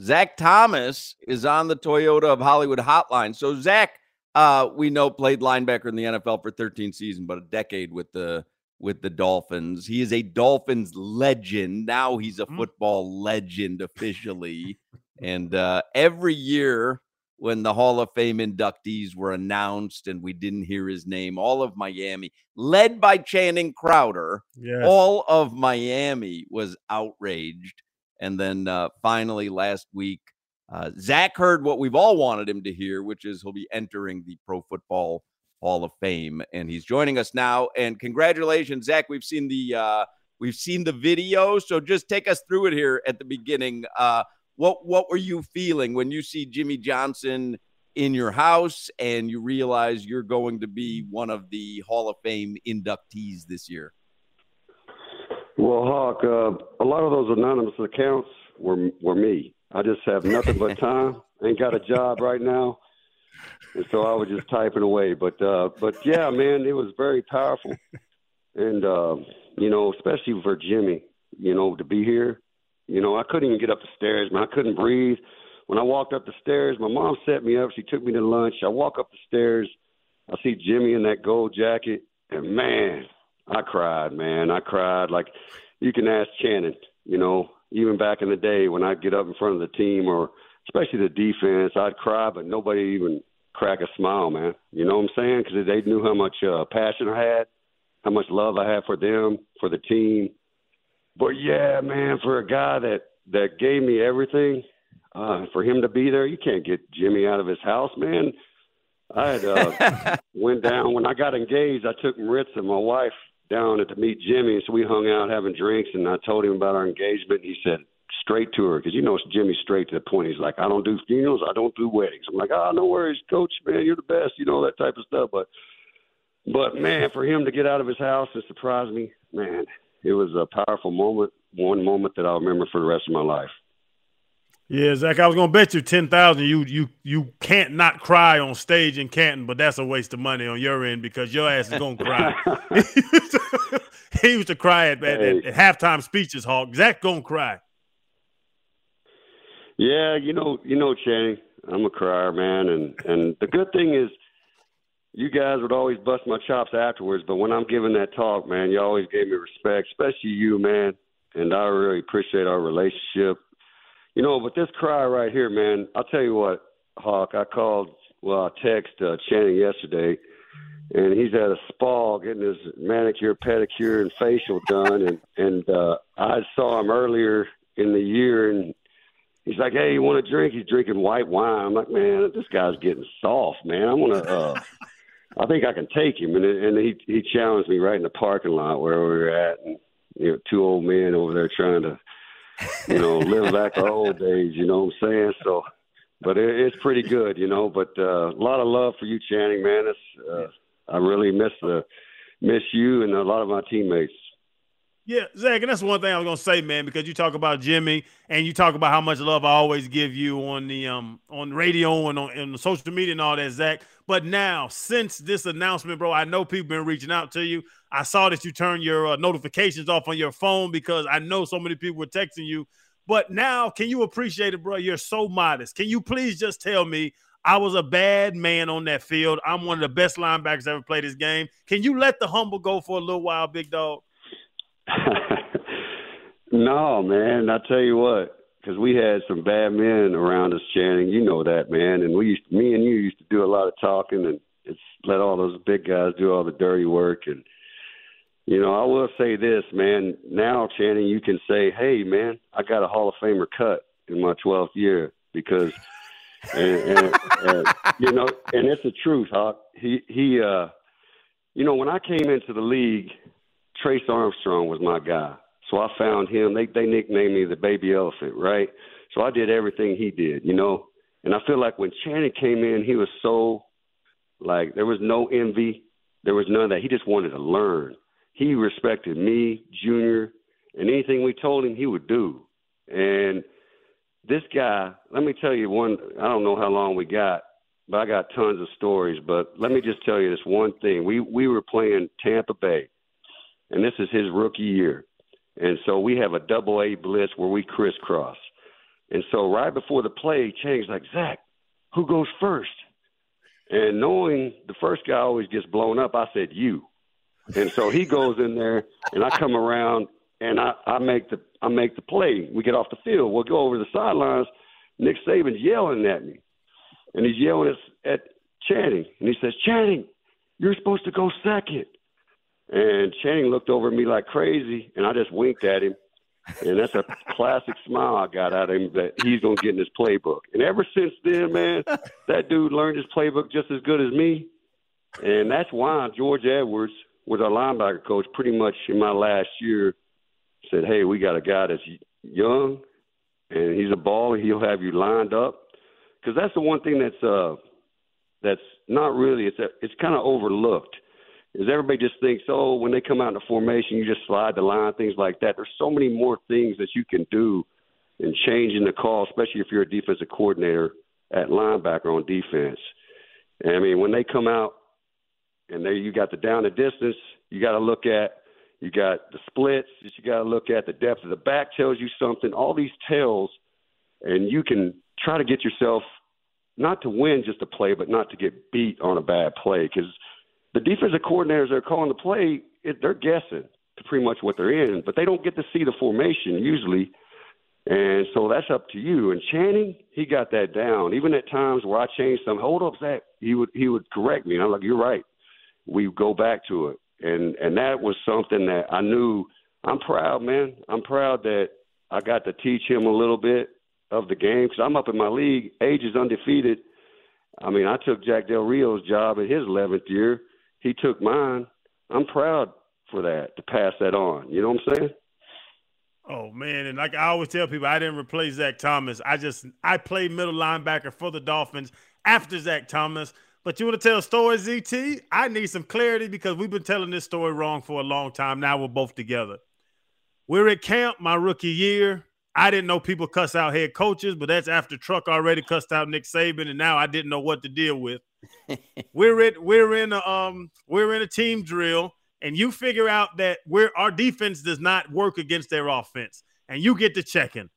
Zach Thomas is on the Toyota of Hollywood hotline. So Zach, uh, we know played linebacker in the NFL for 13 seasons, but a decade with the with the Dolphins. He is a Dolphins legend. Now he's a Mm. football legend officially. and uh, every year when the Hall of Fame inductees were announced and we didn't hear his name, all of Miami, led by Channing Crowder, Yes. all of Miami was outraged. And then uh, finally last week, uh, Zach heard what we've all wanted him to hear, which is he'll be entering the Pro Football Hall of Fame, and he's joining us now. And congratulations, Zach! We've seen the uh, we've seen the video, so just take us through it here at the beginning. Uh, what what were you feeling when you see Jimmy Johnson in your house and you realize you're going to be one of the Hall of Fame inductees this year? Well, Hoch, uh, a lot of those anonymous accounts were were me. I just have nothing but time. Ain't got a job right now, and so I was just typing away. But uh, but yeah, man, it was very powerful, and uh, you know, especially for Jimmy, you know, to be here. You know, I couldn't even get up the stairs, man. I couldn't breathe. When I walked up the stairs, my mom set me up. She took me to lunch. I walk up the stairs. I see Jimmy in that gold jacket, and man, I cried, man. I cried like you can ask Channing, you know, even back in the day when I'd get up in front of the team or especially the defense, I'd cry, but nobody even crack a smile, man. You know what I'm saying? Because they knew how much uh, passion I had, how much love I had for them, for the team. But yeah, man, for a guy that that gave me everything, uh, for him to be there, you can't get Jimmy out of his house, man. I had uh, went down when I got engaged. I took Maritza, my wife, down at to meet Jimmy, so we hung out having drinks, and I told him about our engagement. He said straight to her because you know Jimmy's straight to the point. He's like, I don't do funerals, I don't do weddings. I'm like, oh, no worries, Coach, man, you're the best, you know that type of stuff. But but man, for him to get out of his house and surprise me, man, it was a powerful moment. One moment that I'll remember for the rest of my life. Yeah, Zach, I was gonna bet you ten thousand. You you you can't not cry on stage in Canton, but that's a waste of money on your end because your ass is gonna cry. he used to cry at, at, at, at halftime speeches. Hoch, Zach gonna cry. Yeah, you know, you know, Channing, I'm a crier, man, and and the good thing is, you guys would always bust my chops afterwards, but when I'm giving that talk, man, you always gave me respect, especially you, man, and I really appreciate our relationship. You know, but this cry right here, man, I'll tell you what, Hoch, I called, well, I texted uh, Channing yesterday, and he's at a spa getting his manicure, pedicure, and facial done, and and uh, I saw him earlier in the year, and he's like, "Hey, you want a drink?" He's drinking white wine. I'm like, "Man, this guy's getting soft, man. I want to." Uh, I think I can take him, and and he he challenged me right in the parking lot where we were at, and you know, two old men over there trying to, you know, live back the old days. You know what I'm saying? So, but it, it's pretty good, you know. But uh, a lot of love for you, Channing, man. It's uh, I really miss the miss you and a lot of my teammates. Yeah, Zach, and that's one thing I was gonna say, man, because you talk about Jimmy and you talk about how much love I always give you on the um on radio and on, the social media and all that, Zach. But now, since this announcement, bro, I know people been reaching out to you. I saw that you turned your uh, notifications off on your phone because I know so many people were texting you. But now, can you appreciate it, bro? You're so modest. Can you please just tell me I was a bad man on that field? I'm one of the best linebackers ever played this game. Can you let the humble go for a little while, big dog? no, man. I tell you what, because we had some bad men around us, Channing. You know that, man. And we used, to, me and you used to do a lot of talking, and it's let all those big guys do all the dirty work. And you know, I will say this, man. Now, Channing, you can say, "Hey, man, I got a Hall of Famer cut in my 12th year," because, and, and, and you know, and it's the truth, Hoch. He he, uh, you know, when I came into the league. Trace Armstrong was my guy. So I found him. They they nicknamed me the baby elephant, right? So I did everything he did, you know. And I feel like when Channing came in, he was so like there was no envy, there was none of that. He just wanted to learn. He respected me, Junior, and anything we told him, he would do. And this guy, let me tell you one. I don't know how long we got, but I got tons of stories. But let me just tell you this one thing. We we were playing Tampa Bay, and this is his rookie year, and so we have a double A blitz where we crisscross. And so right before the play, Chang's like, Zach, who goes first? And knowing the first guy always gets blown up, I said, you. And so he goes in there, and I come around, and I, I make the I make the play. We get off the field. We'll go over the sidelines. Nick Saban's yelling at me, and he's yelling at, at Channing, and he says, "Channing, you're supposed to go second. And Channing looked over at me like crazy, and I just winked at him. And that's a classic smile I got out of him that he's going to get in his playbook. And ever since then, man, that dude learned his playbook just as good as me. And that's why George Edwards was our linebacker coach pretty much in my last year said, hey, we got a guy that's young and he's a baller. He'll have you lined up. Because that's the one thing that's uh, that's not really it's a, it's kind of overlooked is everybody just thinks, oh, when they come out in the formation, you just slide the line, things like that. There's so many more things that you can do in changing the call, especially if you're a defensive coordinator at linebacker on defense. And I mean, when they come out and there you got the down the distance, you got to look at you got the splits you got to look at. The depth of the back tells you something. All these tells, and you can try to get yourself not to win just a play, but not to get beat on a bad play because – the defensive coordinators that are calling the play, it, they're guessing pretty much what they're in, but they don't get to see the formation usually. And so that's up to you. And Channing, he got that down. Even at times where I changed some, hold up, Zach, he would he would correct me. And I'm like, you're right. We go back to it. And and that was something that I knew. I'm proud, man. I'm proud that I got to teach him a little bit of the game because I'm up in my league. Age is undefeated. I mean, I took Jack Del Rio's job in his 11th year he took mine. I'm proud for that to pass that on. You know what I'm saying? Oh man, and like I always tell people, I didn't replace Zach Thomas. I just I played middle linebacker for the Dolphins after Zach Thomas. But you want to tell story, ZT? I need some clarity because we've been telling this story wrong for a long time. Now we're both together. We're at camp my rookie year. I didn't know people cuss out head coaches, but that's after Truck already cussed out Nick Saban, and now I didn't know what to deal with we're in we're in a um we're in a team drill, and you figure out that we're our defense does not work against their offense, and you get to checking.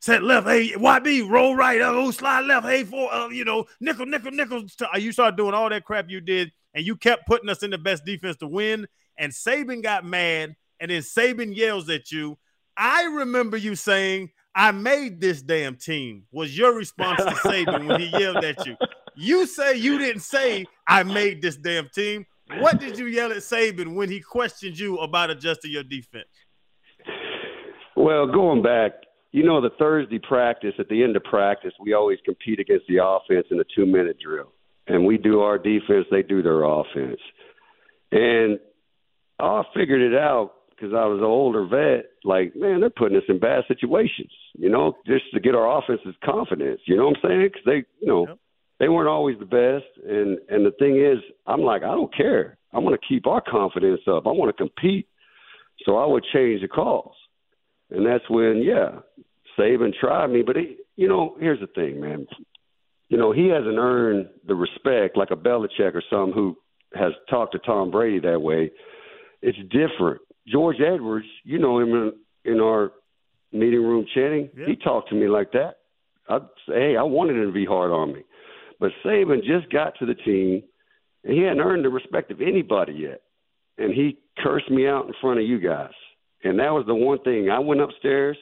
Set left, hey YB, roll right, oh slide left, hey for uh, you know nickel, nickel, nickel. You start doing all that crap you did, and you kept putting us in the best defense to win. And Saban got mad, and then Saban yells at you. I remember you saying, "I made this damn team." Was your response to Saban when he yelled at you? You say you didn't say I made this damn team. What did you yell at Saban when he questioned you about adjusting your defense? Well, going back, you know, the Thursday practice, at the end of practice, we always compete against the offense in a two minute drill. And we do our defense, they do their offense. And I figured it out because I was an older vet. Like, man, they're putting us in bad situations, you know, just to get our offense's confidence. You know what I'm saying? Because they, you know, yep they weren't always the best. And and the thing is, I'm like, I don't care. I want to keep our confidence up. I want to compete. So I would change the calls. And that's when, yeah, Saban tried me. But, he, you know, here's the thing, man. You know, he hasn't earned the respect like a Belichick or some who has talked to Tom Brady that way. It's different. George Edwards, you know him in, in our meeting room chatting. Yeah. He talked to me like that. I'd say, hey, I wanted him to be hard on me. But Saban just got to the team, and he hadn't earned the respect of anybody yet. And he cursed me out in front of you guys. And that was the one thing. I went upstairs.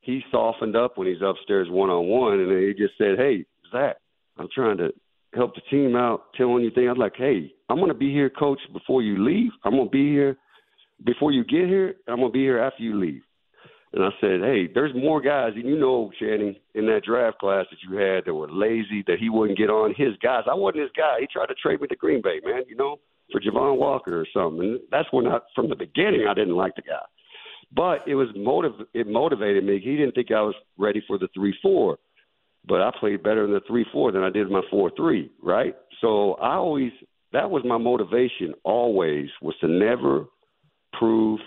He softened up when he's upstairs one on one, and he just said, "Hey, Zach, I'm trying to help the team out, telling you things." I was like, "Hey, I'm going to be here, coach, before you leave. I'm going to be here before you get here. I'm to be here after you leave." And I said, hey, there's more guys, and you know, Channing, in that draft class that you had that were lazy, that he wouldn't get on his guys. I wasn't his guy. He tried to trade me to Green Bay, man, you know, for Javon Walker or something. And that's when I, from the beginning, I didn't like the guy. But it was motiv- it motivated me. He didn't think I was ready for the three four, but I played better in the three four than I did in my four three. Right. So I always that was my motivation. Always was to never prove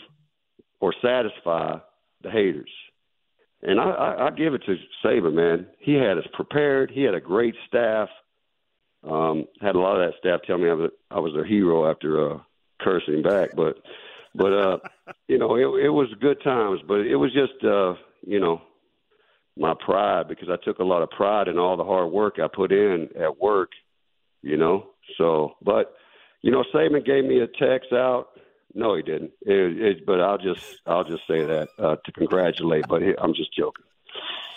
or satisfy the haters. And I, I, I give it to Saban, man. He had us prepared. He had a great staff. Um, had a lot of that staff tell me I was I was their hero after uh, cursing back, but but uh, you know it, it was good times. But it was just uh, you know my pride because I took a lot of pride in all the hard work I put in at work. You know, so but you know Saban gave me a text out no, he didn't. It, it, but I'll just I'll just say that uh, to congratulate. But I'm just joking.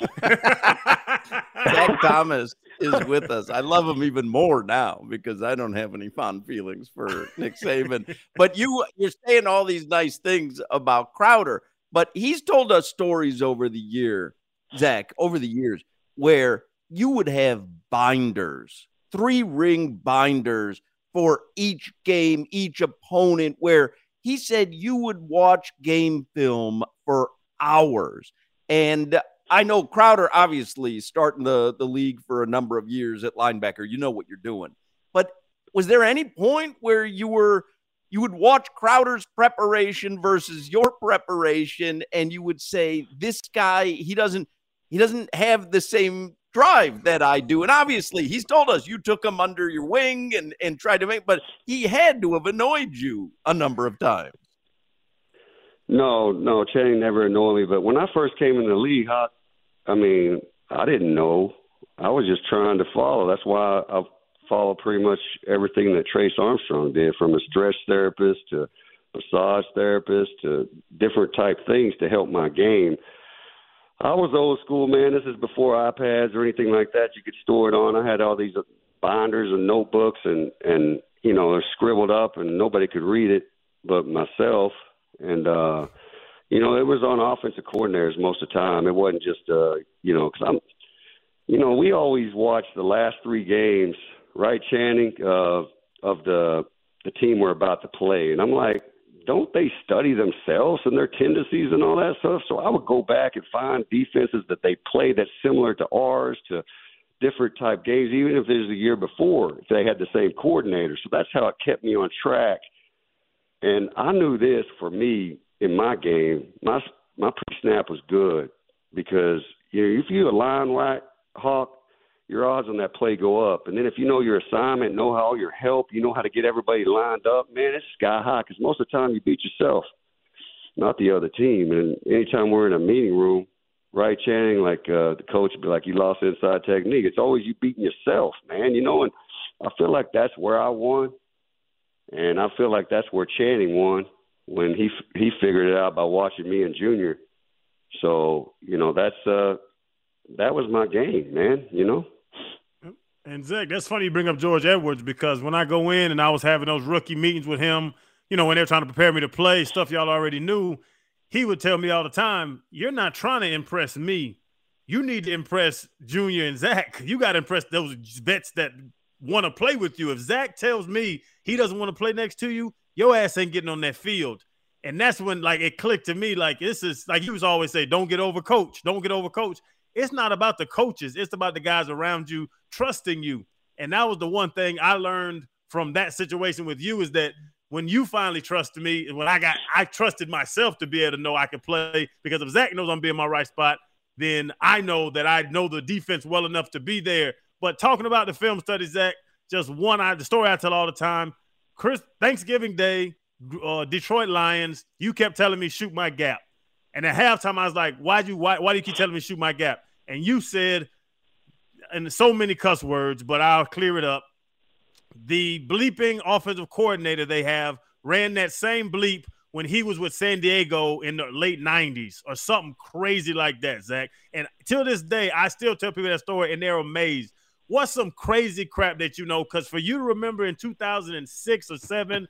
Zach Thomas is with us. I love him even more now because I don't have any fond feelings for Nick Saban. but you you're saying all these nice things about Crowder, but he's told us stories over the year, Zach, over the years where you would have binders, three ring binders for each game, each opponent, where he said you would watch game film for hours. And I know Crowder obviously starting the, the league for a number of years at linebacker. You know what you're doing. But was there any point where you were you would watch Crowder's preparation versus your preparation and you would say this guy he doesn't he doesn't have the same drive that I do. And obviously, he's told us you took him under your wing and and tried to make, but he had to have annoyed you a number of times. No, no, Channing never annoyed me. But when I first came in the league, I, I mean, I didn't know. I was just trying to follow. That's why I follow pretty much everything that Trace Armstrong did, from a stretch therapist to massage therapist to different type things to help my game. I was old school, man. This is before iPads or anything like that. You could store it on. I had all these binders and notebooks, and and you know, they're scribbled up, and nobody could read it but myself. And uh, you know, it was on offensive coordinators most of the time. It wasn't just uh, you know, because I'm, you know, we always watch the last three games, right, Channing, uh, of the the team we're about to play, and I'm like, don't they study themselves and their tendencies and all that stuff? So I would go back and find defenses that they play that's similar to ours, to different type games, even if it was the year before, if they had the same coordinator. So that's how it kept me on track. And I knew this for me in my game. My my pre snap was good because you know if you're a line right hawk, your odds on that play go up. And then if you know your assignment, know how all your help, you know how to get everybody lined up, man, it's sky high because most of the time you beat yourself, not the other team. And anytime we're in a meeting room, right, Channing, like uh, the coach be like, you lost inside technique. It's always you beating yourself, man, you know, and I feel like that's where I won. And I feel like that's where Channing won when he he figured it out by watching me and Junior. So you know that's uh that was my game, man. You know. And Zach, that's funny you bring up George Edwards because when I go in and I was having those rookie meetings with him, you know, when they're trying to prepare me to play stuff y'all already knew, he would tell me all the time, "You're not trying to impress me. You need to impress Junior and Zach. You got to impress those vets that want to play with you. If Zach tells me he doesn't want to play next to you, your ass ain't getting on that field." And that's when like it clicked to me, like this is like he was always say, "Don't get over coach. Don't get over coach." It's not about the coaches, it's about the guys around you trusting you. And that was the one thing I learned from that situation with you is that when you finally trusted me, and when I got, I trusted myself to be able to know I could play because if Zach knows I'm being my right spot, then I know that I know the defense well enough to be there. But talking about the film study, Zach, just one, I the story I tell all the time. Chris, Thanksgiving Day, uh, Detroit Lions, you kept telling me shoot my gap, and at halftime I was like, why do you why why do you keep telling me shoot my gap? And you said, and so many cuss words, but I'll clear it up. The bleeping offensive coordinator they have ran that same bleep when he was with San Diego in the late 90s or something crazy like that, Zach. And till this day, I still tell people that story and they're amazed. What's some crazy crap that you know? Because for you to remember in 2006 or 7,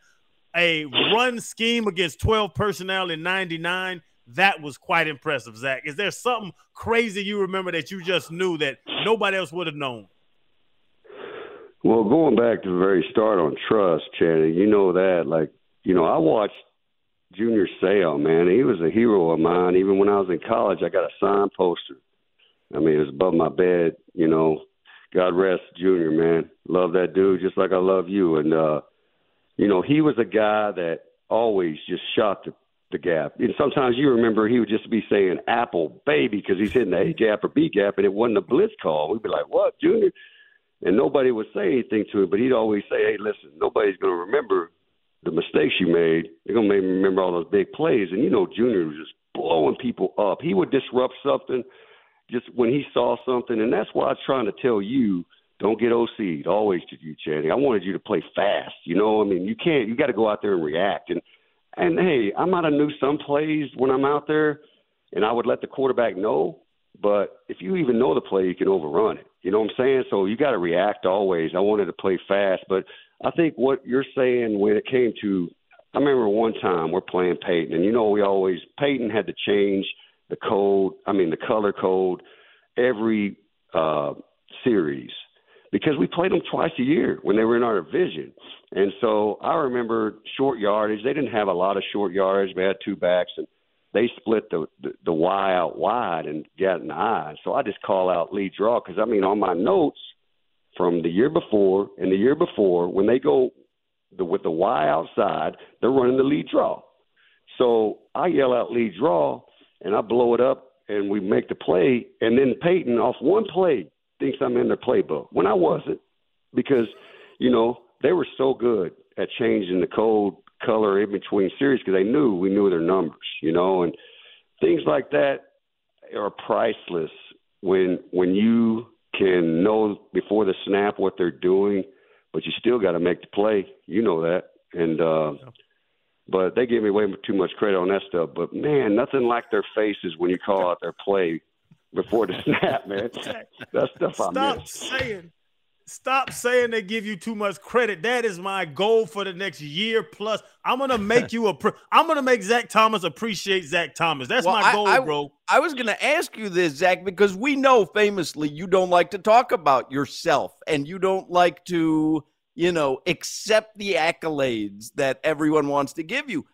a run scheme against 12 personnel in 99, that was quite impressive, Zach. Is there something crazy you remember that you just knew that nobody else would have known? Well, going back to the very start on trust, Channing, you know that. Like, you know, I watched Junior Seau, man. He was a hero of mine. Even when I was in college, I got a signed poster. I mean, it was above my bed, you know. God rest Junior, man. Love that dude just like I love you. And uh, you know, he was a guy that always just shot the, the gap. And sometimes you remember he would just be saying apple baby because he's hitting the A gap or B gap and it wasn't a blitz call. We'd be like, What, Junior? And nobody would say anything to him, but he'd always say, Hey, listen, nobody's gonna remember the mistakes you made. They're gonna make remember all those big plays. And you know, Junior was just blowing people up. He would disrupt something just when he saw something, and that's why I was trying to tell you, don't get OC'd. Always to you, Channing. I wanted you to play fast. You know, I mean, you can't. You got to go out there and react. And and hey, I might have knew some plays when I'm out there, and I would let the quarterback know. But if you even know the play, you can overrun it. You know what I'm saying? So you got to react always. I wanted to play fast, but I think what you're saying when it came to, I remember one time we're playing Peyton, and you know we always Peyton had to change the code. I mean the color code every uh, series because we played them twice a year when they were in our division. And so I remember short yardage. They didn't have a lot of short yardage. We had two backs, and they split the the, the Y out wide and got an I. So I just call out lead draw because I mean on my notes from the year before and the year before when they go the, with the Y outside, they're running the lead draw. So I yell out lead draw and I blow it up and we make the play. And then Peyton off one play thinks I'm in their playbook when I wasn't because you know they were so good at changing the code color in between series because they knew we knew their numbers, you know, and things like that are priceless when when you can know before the snap what they're doing, but you still got to make the play. You know that, and uh, but they give me way too much credit on that stuff. But man, nothing like their faces when you call out their play before the snap, man. That stuff Stop I miss. saying Stop saying they give you too much credit. That is my goal for the next year plus. I'm gonna make you a. I'm gonna make Zach Thomas appreciate Zach Thomas. That's Well, my goal, I, I, bro. I was going to ask you this, Zach, because we know famously you don't like to talk about yourself and you don't like to, you know, accept the accolades that everyone wants to give you.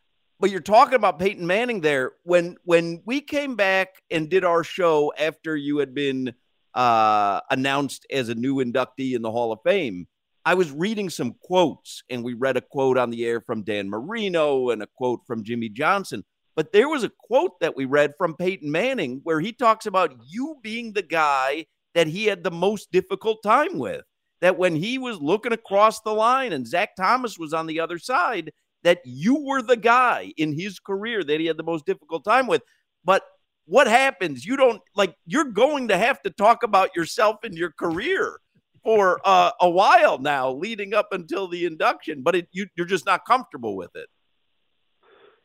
But you're talking about Peyton Manning there. When when we came back and did our show after you had been uh, announced as a new inductee in the Hall of Fame, I was reading some quotes, and we read a quote on the air from Dan Marino and a quote from Jimmy Johnson. But there was a quote that we read from Peyton Manning where he talks about you being the guy that he had the most difficult time with. That when he was looking across the line and Zach Thomas was on the other side, that you were the guy in his career that he had the most difficult time with. But what happens? You don't like, you're going to have to talk about yourself and your career for uh, a while now, leading up until the induction, but it, you, you're just not comfortable with it.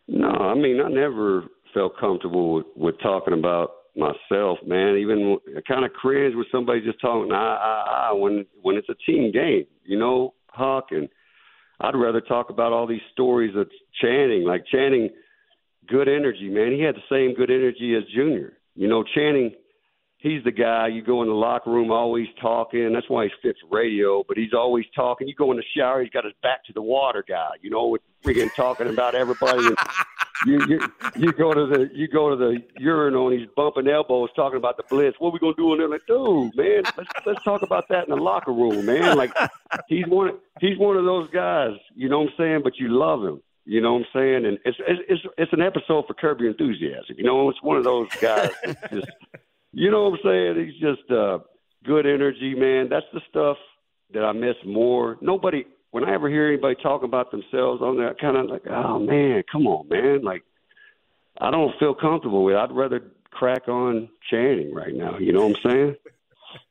No, I mean I never felt comfortable with, with talking about myself, man. Even kind of cringe with somebody just talking I, I, I when when it's a team game, you know, Huck and I'd rather talk about all these stories of Channing, like Channing, good energy, man. He had the same good energy as Junior. You know, Channing, he's the guy you go in the locker room always talking. That's why he fits radio, but he's always talking. You go in the shower, he's got his back to the water guy, you know, with freaking talking about everybody. And you, you you go to the you go to the urinal and he's bumping elbows talking about the blitz. What are we gonna do? And they're like, dude, man, let's let's talk about that in the locker room, man. Like he's one he's one of those guys, you know what I'm saying? But you love him. You know what I'm saying? And it's it's it's, it's an episode for Your Enthusiasm. You know, it's one of those guys. just you know what I'm saying? He's just uh, good energy, man. That's the stuff that I miss more. Nobody, when I ever hear anybody talk about themselves on there, kind of like, oh man, come on, man. Like, I don't feel comfortable with. It. I'd rather crack on Channing right now. You know what I'm saying?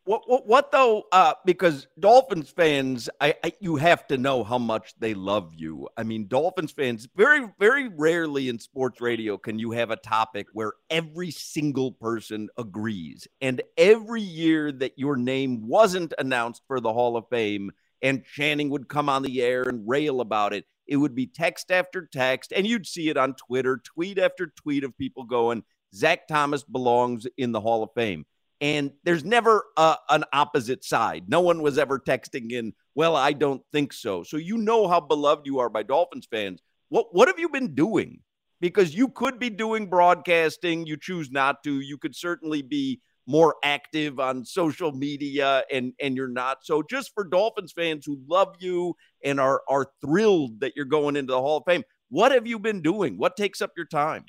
What, what, what though? Uh, because Dolphins fans, I, I, you have to know how much they love you. I mean, Dolphins fans, very, very rarely in sports radio can you have a topic where every single person agrees. And every year that your name wasn't announced for the Hall of Fame, and Channing would come on the air and rail about it, it would be text after text, and you'd see it on Twitter, tweet after tweet of people going, Zach Thomas belongs in the Hall of Fame and there's never uh, an opposite side. No one was ever texting in, "Well, I don't think so." So you know how beloved you are by Dolphins fans. What what have you been doing because you could be doing broadcasting. You choose not to. You could certainly be more active on social media and and you're not. So just for Dolphins fans who love you and are are thrilled that you're going into the Hall of Fame, what have you been doing? What takes up your time?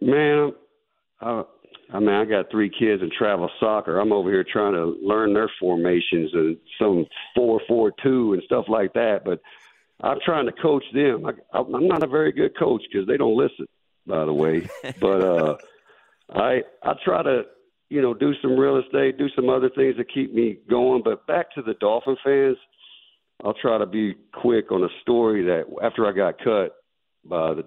Man, uh, I mean, I got three kids in travel soccer. I'm over here trying to learn their formations and some four four two and stuff like that. But I'm trying to coach them. I, I'm not a very good coach because they don't listen, by the way. but uh, I I try to you know do some real estate, do some other things to keep me going. But back to the Dolphin fans, I'll try to be quick on a story that after I got cut by the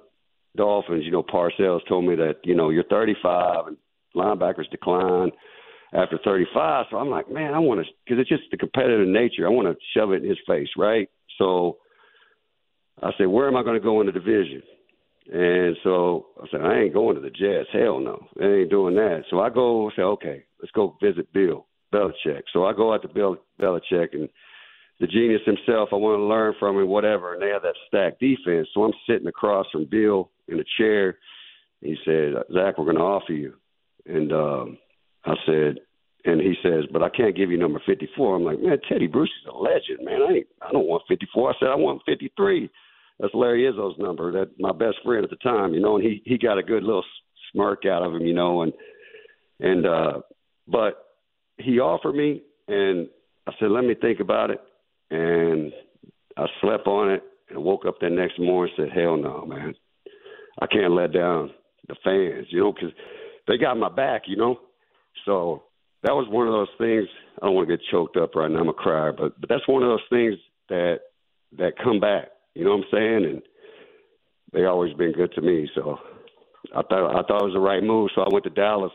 Dolphins, you know, Parcells told me that you know you're 35 and linebackers decline after 35. So I'm like, man, I want to because it's just the competitive nature. I want to shove it in his face, right? So I said, where am I going to go in the division? And so I said, I ain't going to the Jets. Hell no. I ain't doing that. So I go say, okay, let's go visit Bill Belichick. So I go out to Bill Belichick and the genius himself, I want to learn from him, whatever. And they have that stacked defense. So I'm sitting across from Bill in a chair. He said, Zach, we're going to offer you. And um, I said, and he says, but I can't give you number 54. I'm like, man, Tedy Bruschi is a legend, man. I ain't, I don't want 54. I said, I want 53 that's Larry Izzo's number. That my best friend at the time, you know, and he he got a good little smirk out of him, you know, and and uh, but he offered me, and I said, let me think about it, and I slept on it and woke up that next morning and said, hell no, man, I can't let down the fans, you know, because they got my back, you know, so that was one of those things. I don't want to get choked up right now. I'm a cry, but but that's one of those things that that come back you know what I'm saying? And they always been good to me. So I thought I thought it was the right move. So I went to Dallas,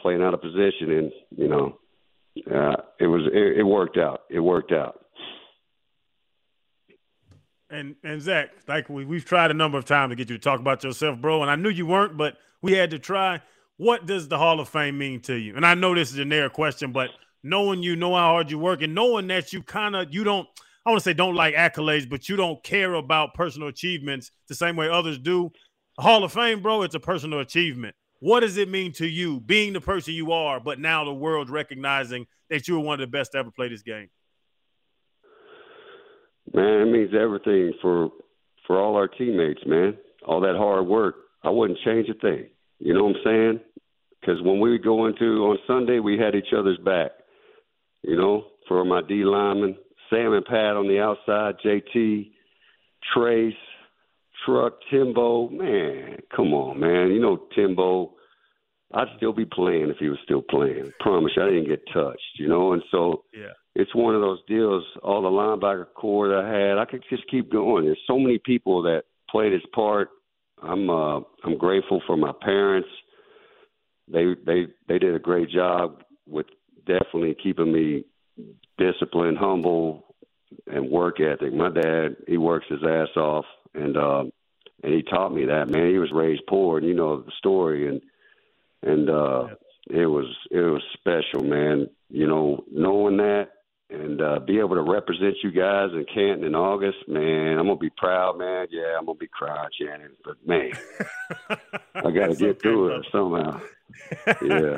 playing out of position, and you know, uh, it was it, it worked out. It worked out. And and Zach, like we we've tried a number of times to get you to talk about yourself, bro. And I knew you weren't, but we had to try. What does the Hall of Fame mean to you? And I know this is a generic question, but knowing you, know how hard you work, and knowing that you kind of you don't I want to say don't like accolades, but you don't care about personal achievements the same way others do. Hall of Fame, bro, it's a personal achievement. What does it mean to you being the person you are, but now the world recognizing that you were one of the best to ever play this game? Man, it means everything for for all our teammates, man. All that hard work. I wouldn't change a thing. You know what I'm saying? Because when we go into on Sunday, we had each other's back. You know, for my D linemen, Sam and Pat on the outside, JT, Trace, Truck, Timbo. Man, come on, man. You know Timbo. I'd still be playing if he was still playing. Promise you, I didn't get touched, you know. And so, yeah, it's one of those deals. All the linebacker core that I had, I could just keep going. There's so many people that played his part. I'm uh, I'm grateful for my parents. They they they did a great job with definitely keeping me discipline, humble, and work ethic. My dad, he works his ass off, and uh, and he taught me that. Man, he was raised poor, and you know the story, and and uh, it was it was special, man. You know, knowing that and uh, be able to represent you guys in Canton in August, man, I'm gonna be proud, man. Yeah, I'm gonna be crying, Shannon, but man, I got to get okay, through it somehow. Yeah.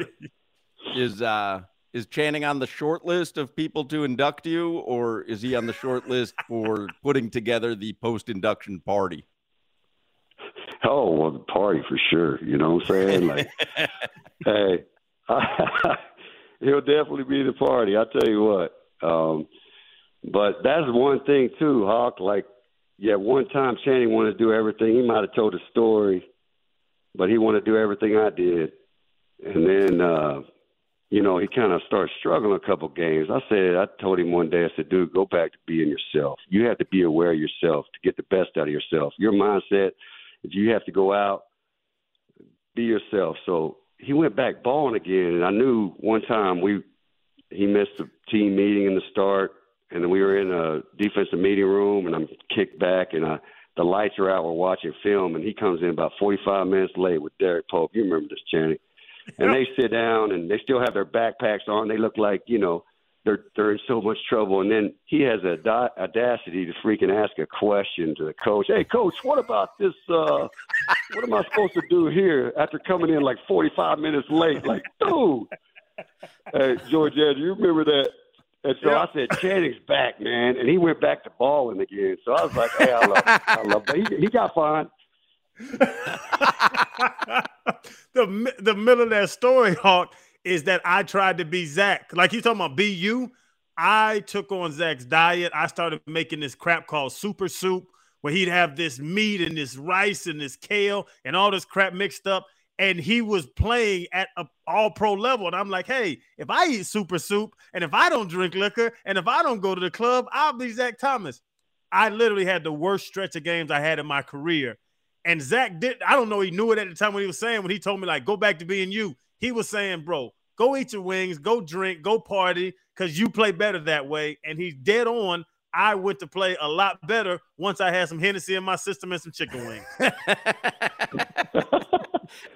Is uh is Channing on the short list of people to induct you, or is he on the short list for putting together the post induction party? Oh, well, the party for sure. You know what I'm saying? Like, hey, he'll definitely be the party. I tell you what. Um, but that's one thing too, Hoch. Like, yeah, one time Channing wanted to do everything. He might have told a story, but he wanted to do everything I did. And then uh, you know, he kind of started struggling a couple games. I said, I told him one day, I said, dude, go back to being yourself. You have to be aware of yourself to get the best out of yourself. Your mindset is you have to go out, be yourself. So he went back balling again, and I knew one time we he missed the team meeting in the start, and then we were in a defensive meeting room, and I'm kicked back, and I the lights are out. We're watching film, and he comes in about 45 minutes late with Derek Pope. You remember this, Channing? And they sit down and they still have their backpacks on. They look like you know they're they're in so much trouble. And then he has a audacity to freaking ask a question to the coach. Hey, coach, what about this? Uh, what am I supposed to do here after coming in like 45 minutes late? Like, dude. Hey, George, do you remember that? And so. I said, Channing's back, man, and he went back to balling again. So I was like, hey, I love, I love. But he, he got fine. the the middle of that story, Hoch, is that I tried to be Zach. Like you talking about BU, I took on Zach's diet. I started making this crap called super soup, where he'd have this meat and this rice and this kale and all this crap mixed up. And he was playing at a all pro level. And I'm like, hey, if I eat super soup and if I don't drink liquor and if I don't go to the club, I'll be Zach Thomas. I literally had the worst stretch of games I had in my career. And Zach did, I don't know, he knew it at the time when he was saying, when he told me, like, go back to being you he was saying, bro, go eat your wings, go drink, go party, because you play better that way. And he's dead on. I went to play a lot better once I had some Hennessy in my system and some chicken wings.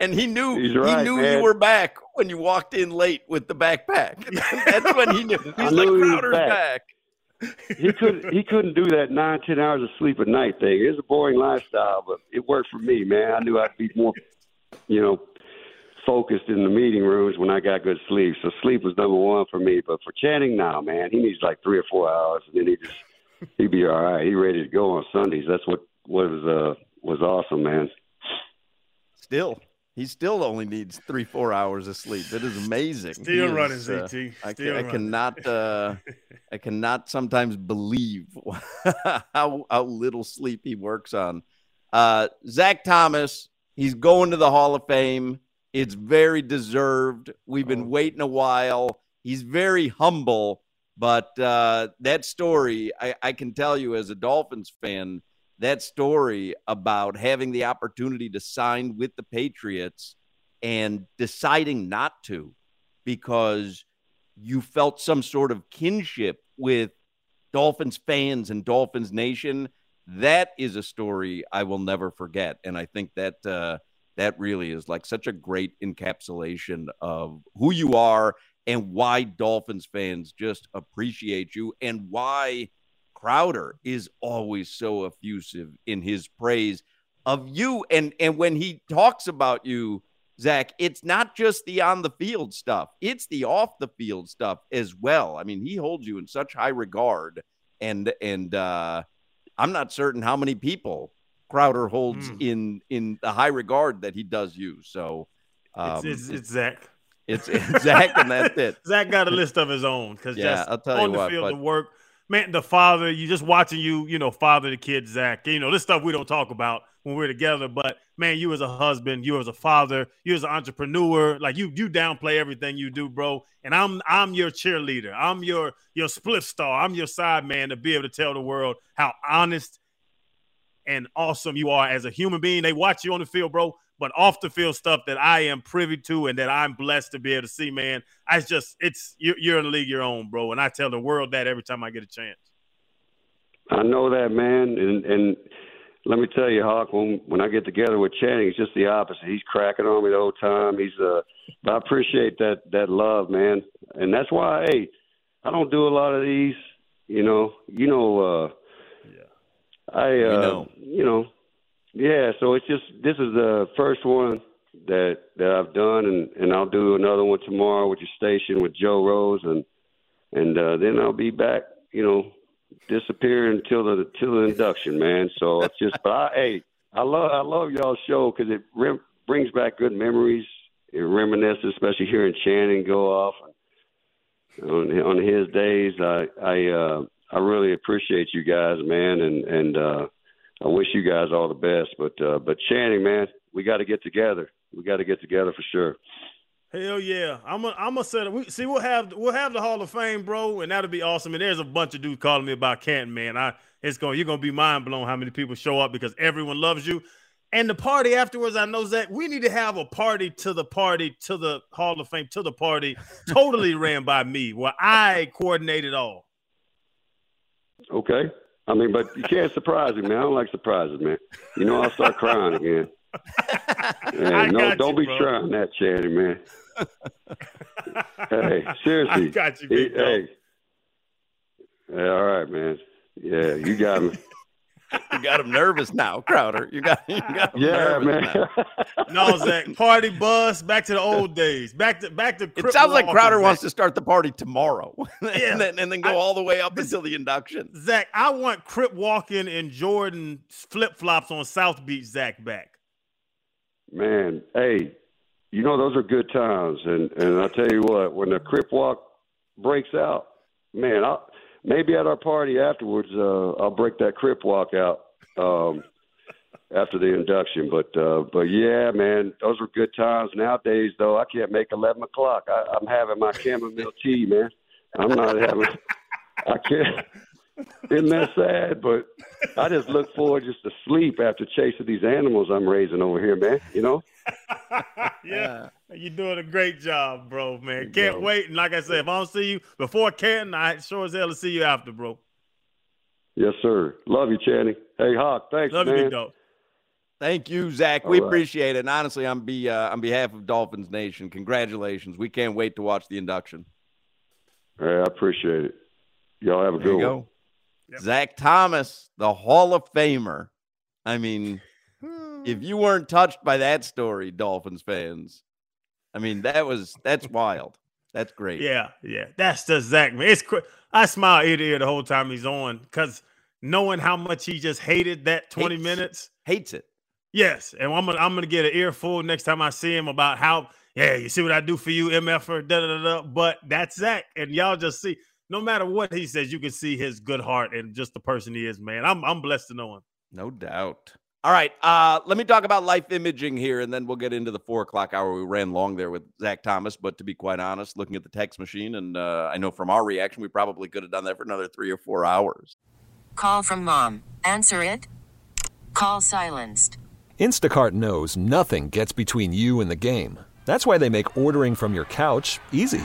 and he knew right, he knew man. you were back when you walked in late with the backpack. That's when he knew. He's like Crowder's back. back. He couldn't he couldn't do that nine ten hours of sleep a night thing. It was a boring lifestyle, but it worked for me, man. I knew I'd be more, you know, focused in the meeting rooms when I got good sleep. So sleep was number one for me. But for Channing now, man, he needs like three or four hours, and then he just he'd be all right. He ready to go on Sundays. That's what was uh was awesome, man. Still, he still only needs three four hours of sleep. It is amazing. Still running, ZT. Uh, still I, can, running. I cannot uh, I cannot sometimes believe how how little sleep he works on. Uh, Zach Thomas, he's going to the Hall of Fame. It's very deserved. We've been oh. waiting a while. He's very humble, but uh, that story, I, I can tell you as a Dolphins fan, that story about having the opportunity to sign with the Patriots and deciding not to because you felt some sort of kinship with Dolphins fans and Dolphins Nation. That is a story I will never forget. And I think that uh, that really is like such a great encapsulation of who you are and why Dolphins fans just appreciate you and why Crowder is always so effusive in his praise of you. And and when he talks about you, Zach, it's not just the on the field stuff, it's the off the field stuff as well. I mean, he holds you in such high regard. And and uh I'm not certain how many people Crowder holds mm. in in the high regard that he does use. So um, it's, it's, it's, Zach. It's, it's Zach, and that's it. Zach got a list of his own because yeah, just I'll tell on you the what, field but... of work, man, the father, you just watching you, you know, father the kid, Zach. You know, this stuff we don't talk about when we're together, but man, you as a husband, you as a father, you as an entrepreneur, like you, you downplay everything you do, bro. And I'm, I'm your cheerleader. I'm your, your split star. I'm your side man to be able to tell the world how honest and awesome you are as a human being. They watch you on the field, bro, but off the field stuff that I am privy to and that I'm blessed to be able to see, man. I just it's you're in the league your own, bro, and I tell the world that every time I get a chance. I know that, man, and and let me tell you, Hoch, when when I get together with Channing, it's just the opposite. He's cracking on me the whole time. He's uh, but I appreciate that that love, man, and that's why, hey, I don't do a lot of these. You know, you know. uh I, uh, know. you know, yeah. So it's just this is the first one that that I've done, and and I'll do another one tomorrow with your station with Joe Rose, and and uh, then I'll be back. You know, disappearing until the till the induction, man. So it's just, but I, hey, I love I love y'all's show because it rem- brings back good memories. It reminisces, especially hearing Channing go off on on his days. I I uh, I really appreciate you guys, man, and and uh, I wish you guys all the best. But uh, but Channing, man, we got to get together. We got to get together for sure. Hell yeah, I'm a, I'm gonna set we see we'll have we'll have the Hall of Fame, bro, and that'll be awesome. And there's a bunch of dudes calling me about Canton, man. I it's going you're gonna be mind blown how many people show up because everyone loves you. And the party afterwards, I know Zach, we need to have a party to the party to the Hall of Fame to the party, totally ran by me, where I coordinated all. Okay. I mean, but you can't surprise me, man. I don't like surprises, man. You know, I'll start crying again. Yeah, no, don't you, be bro. trying that, Channing, man. hey, seriously. I got you, big hey, Yeah, all right, man. Yeah, you got me. You got him nervous now, Crowder. You got, you got him yeah, nervous man. now. No, Zach, party bus, back to the old days. Back to back to It Crip sounds like Crowder wants to start the party tomorrow, Yeah. and then and then go I- all the way up this- until the induction. Zach, I want Crip walking in Jordan flip flops on South Beach. Zach back. Man, hey, you know those are good times, and and I tell you what, when the Crip Walk breaks out, man, I'll, maybe at our party afterwards, uh, I'll break that Crip Walk out um, after the induction. But uh, but yeah, man, those were good times. Nowadays, though, I can't make eleven o'clock. I, I'm having my chamomile tea, man. I'm not having. I can't. Isn't that sad? But I just look forward just to sleep after chasing these animals I'm raising over here, man. You know. yeah, you're doing a great job, bro, man. Can't go. wait. And like I said, if I don't see you before Canton, I sure as hell to see you after, bro. Yes, sir. Love you, Channing. Hey, Hoch. Thanks, Love you, man. big dog. Thank you, Zach. All we right. appreciate it. And honestly, on be uh, on behalf of Dolphins Nation, congratulations. We can't wait to watch the induction. Hey, I appreciate it. Y'all have a There good you one. go. Yep. Zach Thomas, the Hall of Famer. I mean, hmm. if you weren't touched by that story, Dolphins fans, I mean, that was that's wild. That's great. Yeah, yeah. That's the Zach, man. It's I smile ear to ear the whole time he's on because knowing how much he just hated that 20 Hates. minutes. Hates it. Yes, and I'm gonna I'm gonna get an earful next time I see him about how yeah, you see what I do for you, da da da da. But that's Zach, and y'all just see. No matter what he says, you can see his good heart and just the person he is, man. I'm I'm blessed to know him. No doubt. All right. Uh, let me talk about life imaging here, and then we'll get into the four o'clock hour. We ran long there with Zach Thomas, but to be quite honest, looking at the text machine, and uh, I know from our reaction, we probably could have done that for another three or four hours. Call from mom. Answer it. Call silenced. Instacart knows nothing gets between you and the game. That's why they make ordering from your couch easy.